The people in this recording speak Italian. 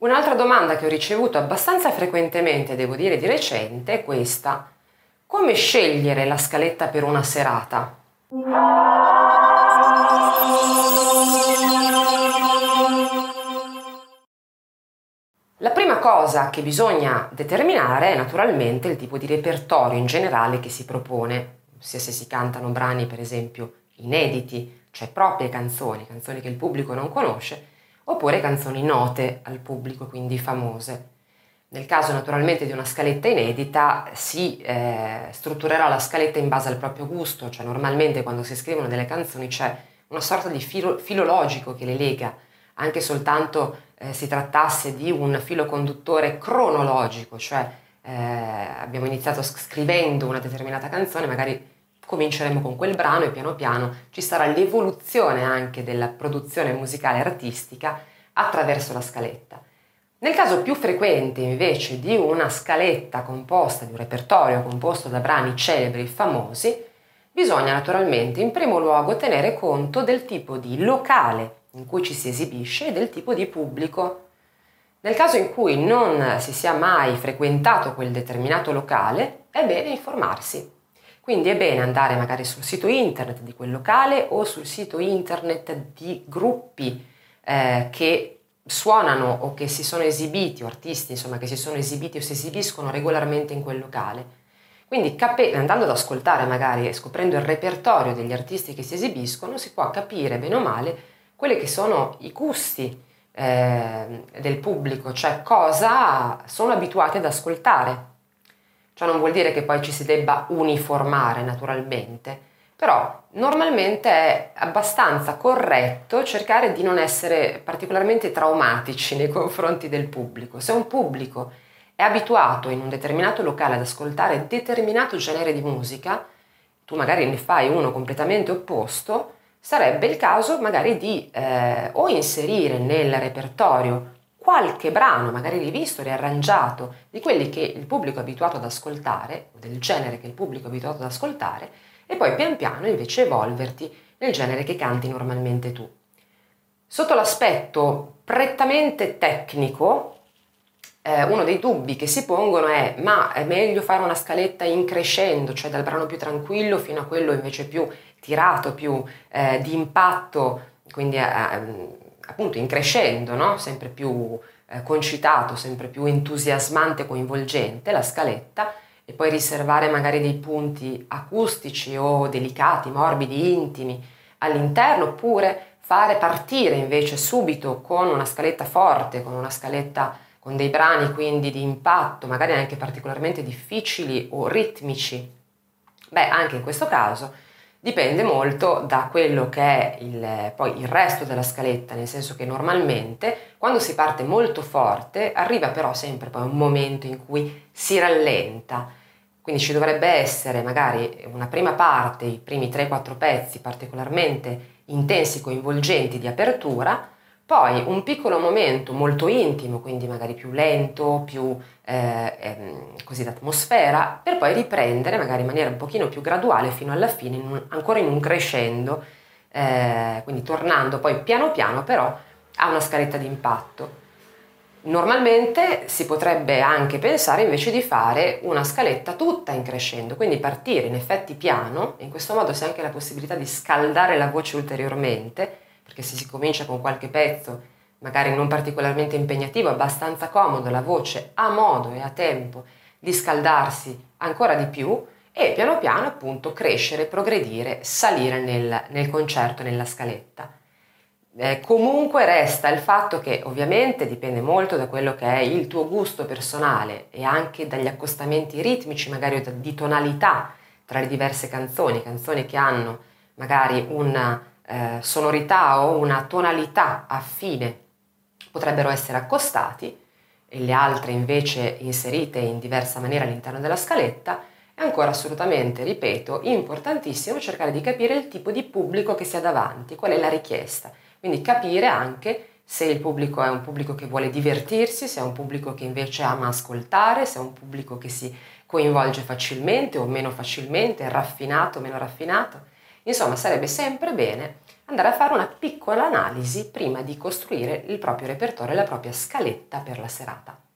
Un'altra domanda che ho ricevuto abbastanza frequentemente, devo dire di recente, è questa. Come scegliere la scaletta per una serata? La prima cosa che bisogna determinare è naturalmente il tipo di repertorio in generale che si propone, sia se si cantano brani per esempio inediti, cioè proprie canzoni, canzoni che il pubblico non conosce, oppure canzoni note al pubblico, quindi famose. Nel caso naturalmente di una scaletta inedita si eh, strutturerà la scaletta in base al proprio gusto, cioè normalmente quando si scrivono delle canzoni c'è una sorta di filo, filologico che le lega, anche soltanto eh, si trattasse di un filo conduttore cronologico, cioè eh, abbiamo iniziato scrivendo una determinata canzone, magari cominceremo con quel brano e piano piano ci sarà l'evoluzione anche della produzione musicale artistica attraverso la scaletta. Nel caso più frequente invece di una scaletta composta, di un repertorio composto da brani celebri e famosi, bisogna naturalmente in primo luogo tenere conto del tipo di locale in cui ci si esibisce e del tipo di pubblico. Nel caso in cui non si sia mai frequentato quel determinato locale, è bene informarsi quindi è bene andare magari sul sito internet di quel locale o sul sito internet di gruppi eh, che suonano o che si sono esibiti, o artisti insomma che si sono esibiti o si esibiscono regolarmente in quel locale. Quindi capi- andando ad ascoltare magari e scoprendo il repertorio degli artisti che si esibiscono, si può capire bene o male quelli che sono i gusti eh, del pubblico, cioè cosa sono abituati ad ascoltare Ciò non vuol dire che poi ci si debba uniformare naturalmente, però normalmente è abbastanza corretto cercare di non essere particolarmente traumatici nei confronti del pubblico. Se un pubblico è abituato in un determinato locale ad ascoltare determinato genere di musica, tu magari ne fai uno completamente opposto, sarebbe il caso magari di eh, o inserire nel repertorio qualche brano, magari rivisto, riarrangiato, di quelli che il pubblico è abituato ad ascoltare, del genere che il pubblico è abituato ad ascoltare, e poi pian piano invece evolverti nel genere che canti normalmente tu. Sotto l'aspetto prettamente tecnico, eh, uno dei dubbi che si pongono è ma è meglio fare una scaletta in crescendo, cioè dal brano più tranquillo fino a quello invece più tirato, più eh, di impatto, quindi eh, appunto in crescendo, no? sempre più eh, concitato, sempre più entusiasmante, coinvolgente la scaletta e poi riservare magari dei punti acustici o delicati, morbidi, intimi all'interno oppure fare partire invece subito con una scaletta forte, con una scaletta con dei brani quindi di impatto, magari anche particolarmente difficili o ritmici. Beh, anche in questo caso dipende molto da quello che è il, poi il resto della scaletta, nel senso che normalmente quando si parte molto forte arriva però sempre poi un momento in cui si rallenta, quindi ci dovrebbe essere magari una prima parte, i primi 3-4 pezzi particolarmente intensi, coinvolgenti di apertura, poi un piccolo momento molto intimo, quindi magari più lento, più eh, ehm, così d'atmosfera, per poi riprendere magari in maniera un pochino più graduale fino alla fine, in un, ancora in un crescendo, eh, quindi tornando poi piano piano però a una scaletta di impatto. Normalmente si potrebbe anche pensare invece di fare una scaletta tutta in crescendo, quindi partire in effetti piano, in questo modo si ha anche la possibilità di scaldare la voce ulteriormente, perché se si comincia con qualche pezzo, magari non particolarmente impegnativo, abbastanza comodo, la voce ha modo e ha tempo di scaldarsi ancora di più e piano piano appunto crescere, progredire, salire nel, nel concerto, nella scaletta. Eh, comunque resta il fatto che ovviamente dipende molto da quello che è il tuo gusto personale e anche dagli accostamenti ritmici, magari di tonalità tra le diverse canzoni, canzoni che hanno magari una eh, sonorità o una tonalità affine potrebbero essere accostati e le altre invece inserite in diversa maniera all'interno della scaletta, è ancora assolutamente, ripeto, importantissimo cercare di capire il tipo di pubblico che si ha davanti, qual è la richiesta. Quindi capire anche se il pubblico è un pubblico che vuole divertirsi, se è un pubblico che invece ama ascoltare, se è un pubblico che si coinvolge facilmente o meno facilmente, raffinato o meno raffinato. Insomma, sarebbe sempre bene andare a fare una piccola analisi prima di costruire il proprio repertorio e la propria scaletta per la serata.